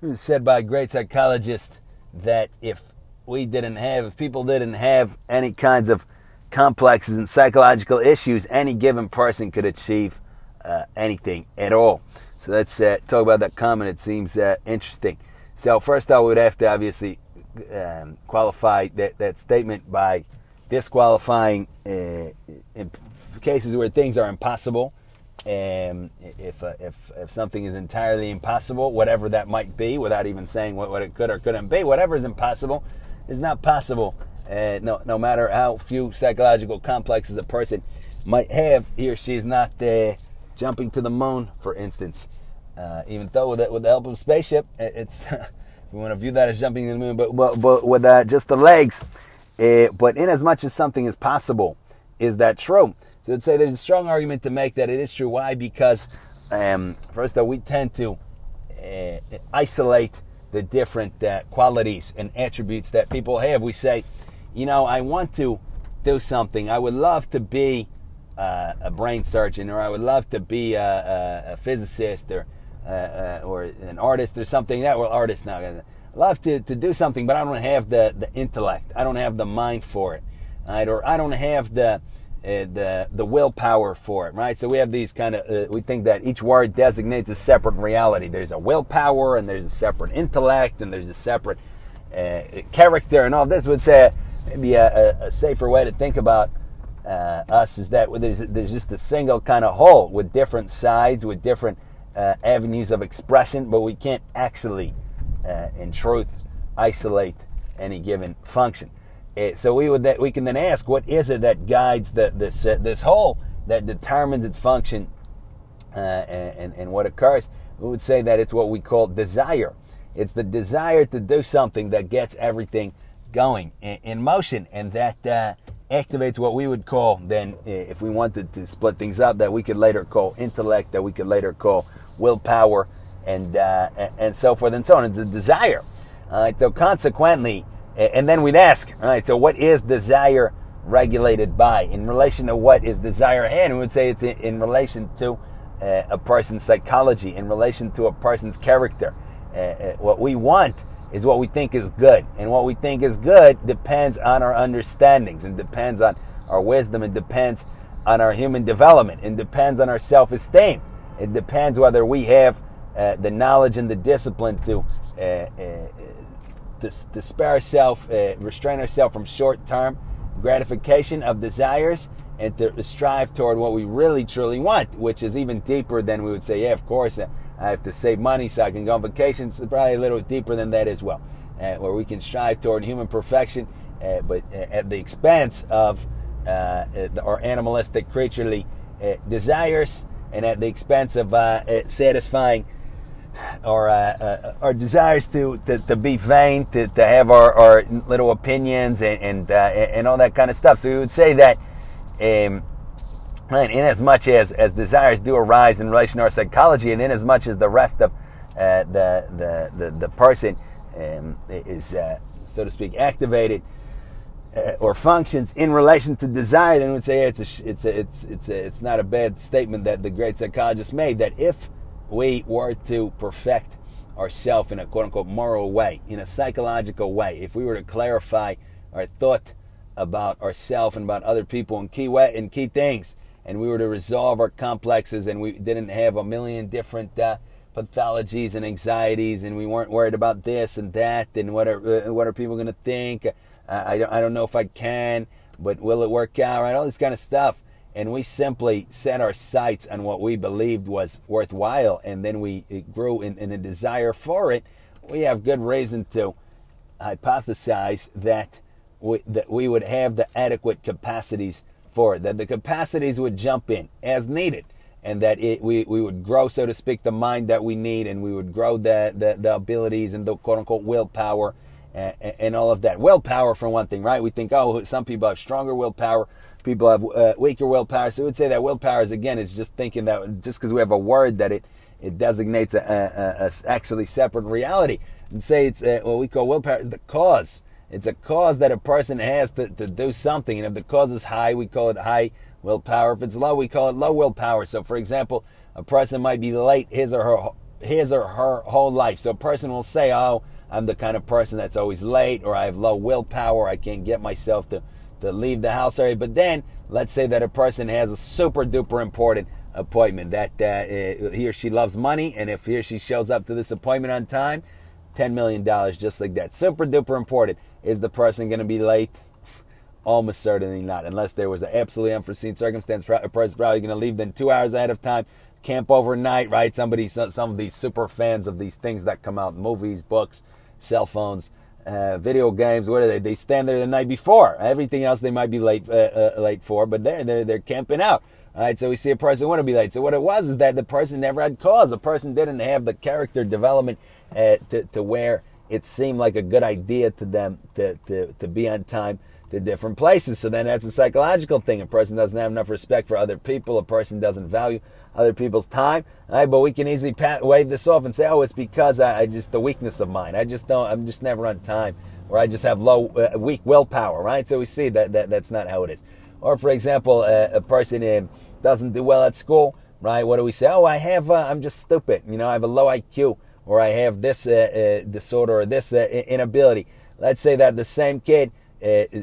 It was said by a great psychologist that if we didn't have, if people didn't have any kinds of complexes and psychological issues, any given person could achieve uh, anything at all. So let's uh, talk about that comment. It seems uh, interesting. So first, I would have to obviously um, qualify that, that statement by disqualifying uh, cases where things are impossible um, if, uh, if, if something is entirely impossible, whatever that might be, without even saying what, what it could or couldn't be, whatever is impossible is not possible. Uh, no, no matter how few psychological complexes a person might have, he or she is not uh, jumping to the moon, for instance. Uh, even though with, with the help of a spaceship, it's we want to view that as jumping to the moon, but, but, but with uh, just the legs. Uh, but in as much as something is possible, is that true? So I'd say there's a strong argument to make that it is true. Why? Because um, first of all, we tend to uh, isolate the different uh, qualities and attributes that people have. We say, you know, I want to do something. I would love to be uh, a brain surgeon, or I would love to be a, a, a physicist, or uh, uh, or an artist, or something. That well, artist now. Love to, to do something, but I don't have the, the intellect. I don't have the mind for it, right? Or I don't have the uh, the the willpower for it, right? So we have these kind of uh, we think that each word designates a separate reality. There's a willpower, and there's a separate intellect, and there's a separate uh, character, and all this would say maybe a, a, safer way to think about uh, us is that there's there's just a single kind of whole with different sides, with different uh, avenues of expression, but we can't actually, uh, in truth, isolate any given function. Uh, so we would that we can then ask, what is it that guides the, this uh, this whole that determines its function uh, and, and what occurs? We would say that it's what we call desire. It's the desire to do something that gets everything going in, in motion, and that uh, activates what we would call then, uh, if we wanted to split things up, that we could later call intellect, that we could later call willpower, and uh, and so forth and so on. It's a desire. so consequently and then we'd ask, all right, so what is desire regulated by? In relation to what is desire and we would say it's in, in relation to uh, a person's psychology, in relation to a person's character. Uh, uh, what we want is what we think is good. And what we think is good depends on our understandings and depends on our wisdom and depends on our human development and depends on our self esteem. It depends whether we have uh, the knowledge and the discipline to uh, uh, to, spare ourselves, uh, restrain ourselves from short term gratification of desires and to strive toward what we really truly want, which is even deeper than we would say, yeah, of course, uh, I have to save money so I can go on vacations. It's probably a little deeper than that as well, uh, where we can strive toward human perfection, uh, but uh, at the expense of uh, our animalistic creaturely desires and at the expense of satisfying our uh, uh, our desires to, to, to, be vain, to, to have our, our little opinions and and, uh, and all that kind of stuff. So we would say that, um, in as much as, as desires do arise in relation to our psychology, and in as much as the rest of uh, the, the, the the person um, is uh, so to speak activated. Or functions in relation to desire, then we would say it's a, it's a, it's it's a, it's not a bad statement that the great psychologist made. That if we were to perfect ourselves in a quote unquote moral way, in a psychological way, if we were to clarify our thought about ourselves and about other people in key way key things, and we were to resolve our complexes, and we didn't have a million different uh, pathologies and anxieties, and we weren't worried about this and that, and what are uh, what are people going to think? Uh, I don't I don't know if I can, but will it work out? Right, all this kind of stuff and we simply set our sights on what we believed was worthwhile, and then we grew in, in, a desire for it, we have good reason to hypothesize that we, that we would have the adequate capacities for it, that the capacities would jump in as needed, and that it, we, we would grow, so to speak, the mind that we need, and we would grow the, the, the abilities and the quote unquote willpower and, and all of that. Willpower, for one thing, right? We think, oh, some people have stronger willpower people have uh, weaker willpower. So we would say that willpower is again, it's just thinking that just because we have a word that it it designates a, a, a actually separate reality. And say it's a, what we call willpower is the cause. It's a cause that a person has to, to do something. And if the cause is high, we call it high willpower. If it's low, we call it low willpower. So, for example, a person might be late his or her his or her whole life. So a person will say, "Oh, I'm the kind of person that's always late, or I have low willpower. I can't get myself to to leave the house early." But then, let's say that a person has a super duper important appointment that uh, he or she loves money, and if he or she shows up to this appointment on time, ten million dollars just like that. Super duper important. Is the person going to be late? Almost certainly not, unless there was an absolutely unforeseen circumstance. A person's probably going to leave then two hours ahead of time camp overnight, right? Somebody, some of these super fans of these things that come out, movies, books, cell phones, uh, video games. What are they? They stand there the night before. Everything else they might be late, uh, uh, late for, but they're they're they're camping out. All right, so we see a person want to be late. So what it was is that the person never had cause. The person didn't have the character development uh, to, to where it seemed like a good idea to them to, to, to be on time to different places. So then that's a psychological thing. A person doesn't have enough respect for other people. A person doesn't value other people's time. Right? But we can easily pat, wave this off and say, "Oh, it's because I, I, just the weakness of mine. I just don't. I'm just never on time, or I just have low, uh, weak willpower." Right? So we see that, that that's not how it is. Or for example, uh, a person um, doesn't do well at school. Right? What do we say? Oh, I have. Uh, I'm just stupid. You know, I have a low IQ, or I have this uh, uh, disorder or this uh, inability. Let's say that the same kid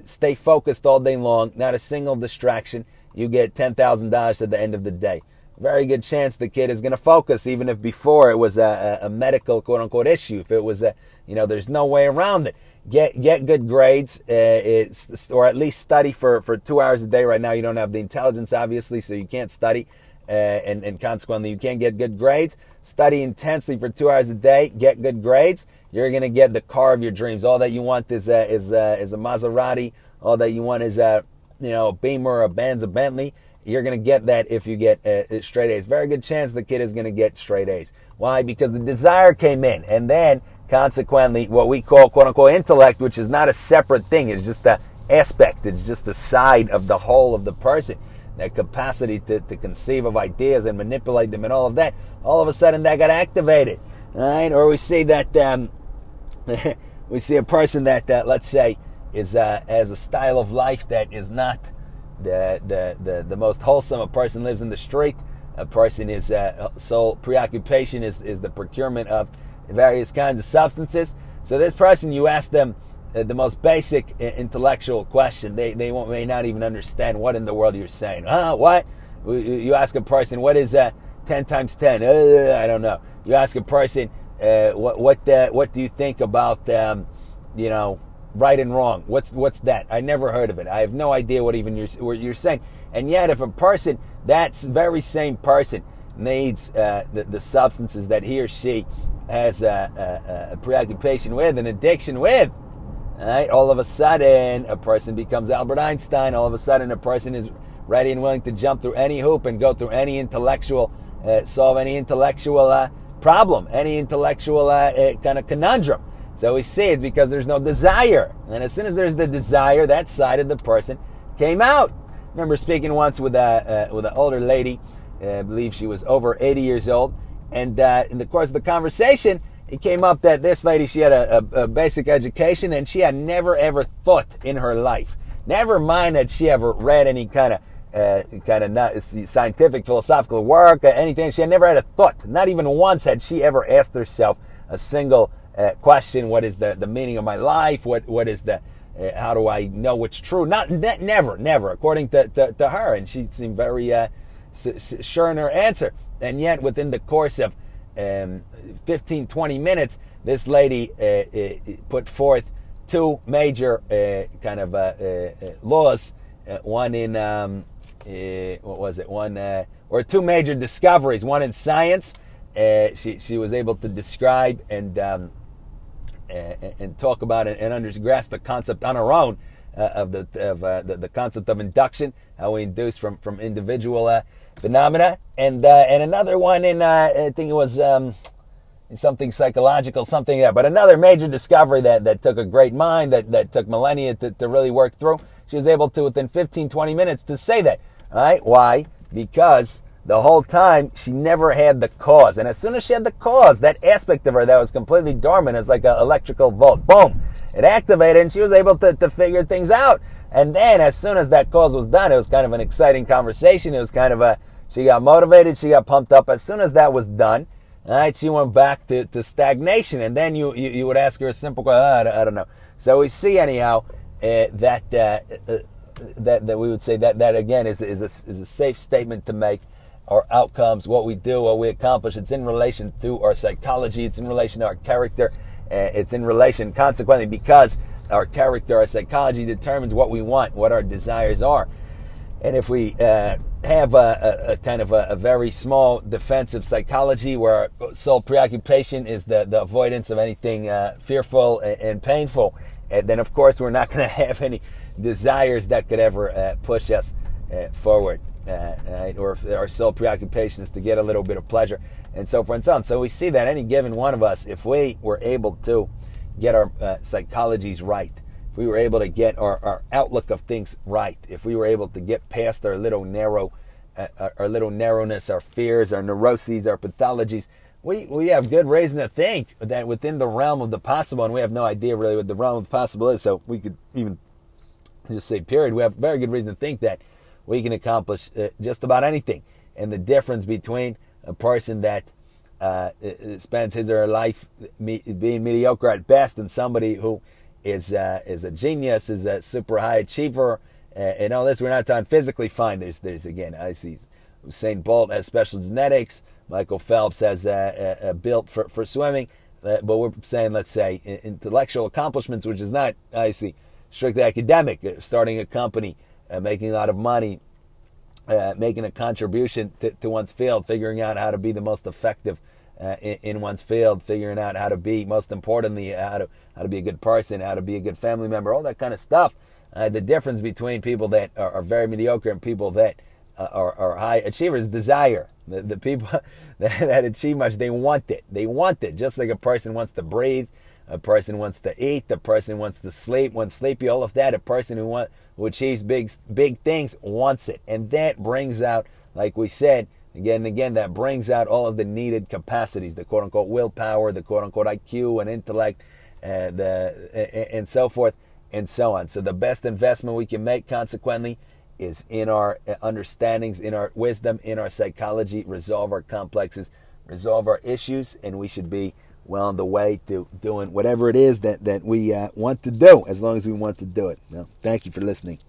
stay focused all day long, not a single distraction. You get ten thousand dollars at the end of the day very good chance the kid is going to focus, even if before it was a, a, medical quote unquote issue. If it was a, you know, there's no way around it. Get get good grades, uh, or at least study for, for two hours a day. Right now, you don't have the intelligence, obviously, so you can't study, uh, and, and consequently, you can't get good grades. Study intensely for two hours a day. Get good grades. You're going to get the car of your dreams. All that you want is a, is a, is a Maserati. All that you want is a you know a Beamer, a Benz, a Bentley you're going to get that if you get uh, straight A's. Very good chance the kid is going to get straight A's. Why? Because the desire came in, and then consequently, what we call quote unquote intellect, which is not a separate thing, it's just the aspect, it's just the side of the whole of the person. That capacity to, to conceive of ideas and manipulate them and all of that, all of a sudden that got activated. Right? Or we see that um, we see a person that, that let's say, is uh, has a style of life that is not the, the, the, the most wholesome. A person lives in the street. A person is uh, sole preoccupation is, is the procurement of various kinds of substances. So this person, you ask them uh, the most basic uh, intellectual question, they they may not even understand what in the world you're saying. Huh? What? You ask a person, what is uh, ten times ten? Uh, I don't know. You ask a person, uh, what what uh, what do you think about um, you know right and wrong. What's what's that? I never heard of it. I have no idea what even you're what you're saying. And yet, if a person, that very same person, needs uh, the, the substances that he or she has a, a, a preoccupation with, an addiction with, All of a sudden, a person becomes Albert Einstein. All of a sudden, a person is ready and willing to jump through any hoop and go through any intellectual, uh, solve any intellectual uh, problem, any intellectual uh, uh, kind of conundrum. So we see it's because there's no desire. And as soon as there's the desire, that side of the person came out. I remember speaking once with a uh, with an older lady, uh, I believe she was over 80 years old, and in the course of the conversation, it came up that this lady she had a, a, a basic education and she had never ever thought in her life. Never mind that she ever read any kind of uh, kind of scientific, philosophical work, uh, anything. She had never had a thought. Not even once had she ever asked herself a single uh, question what is the, the meaning of my life what what is the uh, how do I know what's true not ne- never never according to, to, to, her and she seemed very uh, sure in her answer and yet within the course of um, 15 20 minutes this lady uh, uh, put forth two major uh, kind of laws one in um, what was it? One or two major discoveries one in science she, she was able to describe and um, and, and talk about and under, grasp the concept on our own uh, of the of uh, the, the, concept of induction, how we induce from from individual uh, phenomena, and uh, and another one in uh, I think it was um, something psychological, something that. But another major discovery that that took a great mind that that took millennia to, to really work through. She was able to within 15, 20 minutes to say that. All right, why? Because the whole time she never had the cause. And as soon as she had the cause, that aspect of her that was completely dormant as like an electrical volt, boom, it activated and she was able to, to figure things out. And then as soon as that cause was done, it was kind of an exciting conversation. It was kind of a, she got motivated, she got pumped up. As soon as that was done, All right, she went back to, to stagnation, and then you, you, you would ask her a simple question. Oh, I, don't, I don't know. So we see anyhow uh, that uh, uh, that that we would say that that again is is a, is a safe statement to make. Our outcomes, what we do, what we accomplish, it's in relation to our psychology. It's in relation to our character. Uh, it's in relation, consequently, because our character, our psychology determines what we want, what our desires are. And if we uh, have a, a, a, kind of a, a, very small defensive psychology where our sole preoccupation is the, the avoidance of anything uh, fearful and, and painful, and then of course we're not going to have any desires that could ever uh, push us uh, forward. Uh, right? Or if our sole preoccupation is to get a little bit of pleasure, and so forth and so on. So we see that any given one of us, if we were able to get our uh, psychologies right, if we were able to get our, our outlook of things right, if we were able to get past our little narrow, uh, our, our little narrowness, our fears, our neuroses, our pathologies, we, we have good reason to think that within the realm of the possible, and we have no idea really what the realm of the possible is, so we could even just say period, we have very good reason to think that we can accomplish uh, just about anything. And the difference between a person that uh, spends his or her life me, being mediocre at best and somebody who is uh, is a genius, is a super high achiever, uh, and all this. We're not talking physically fine. There's there's again, I see Usain Bolt has special genetics. Michael Phelps has uh, uh, uh built for for swimming, uh, but we're saying let's say intellectual accomplishments, which is not I see strictly academic. Starting a company, making a lot of money. Making a contribution to, to one's field, figuring out how to be the most effective uh, in, in, one's field, figuring out how to be, most importantly, how to how to be a good person, how to be a good family member, all that kind of stuff. Uh, the difference between people that are, are very mediocre and people that uh, are, are, high achievers desire. The, the people that, that, achieve much, they want it. They want it. Just like a person wants to breathe, a person wants to eat, the person wants to sleep, wants sleepy, all of that. A person who want who achieves big big things wants it, and that brings out, like we said, Again and again, that brings out all of the needed capacities, the quote unquote willpower, the quote unquote IQ and intellect, and, uh, and so forth and so on. So, the best investment we can make, consequently, is in our uh, understandings, in our wisdom, in our psychology, resolve our complexes, resolve our issues, and we should be well on the way to doing whatever it is that, that we uh, want to do, as long as we want to do it. Thank you for listening.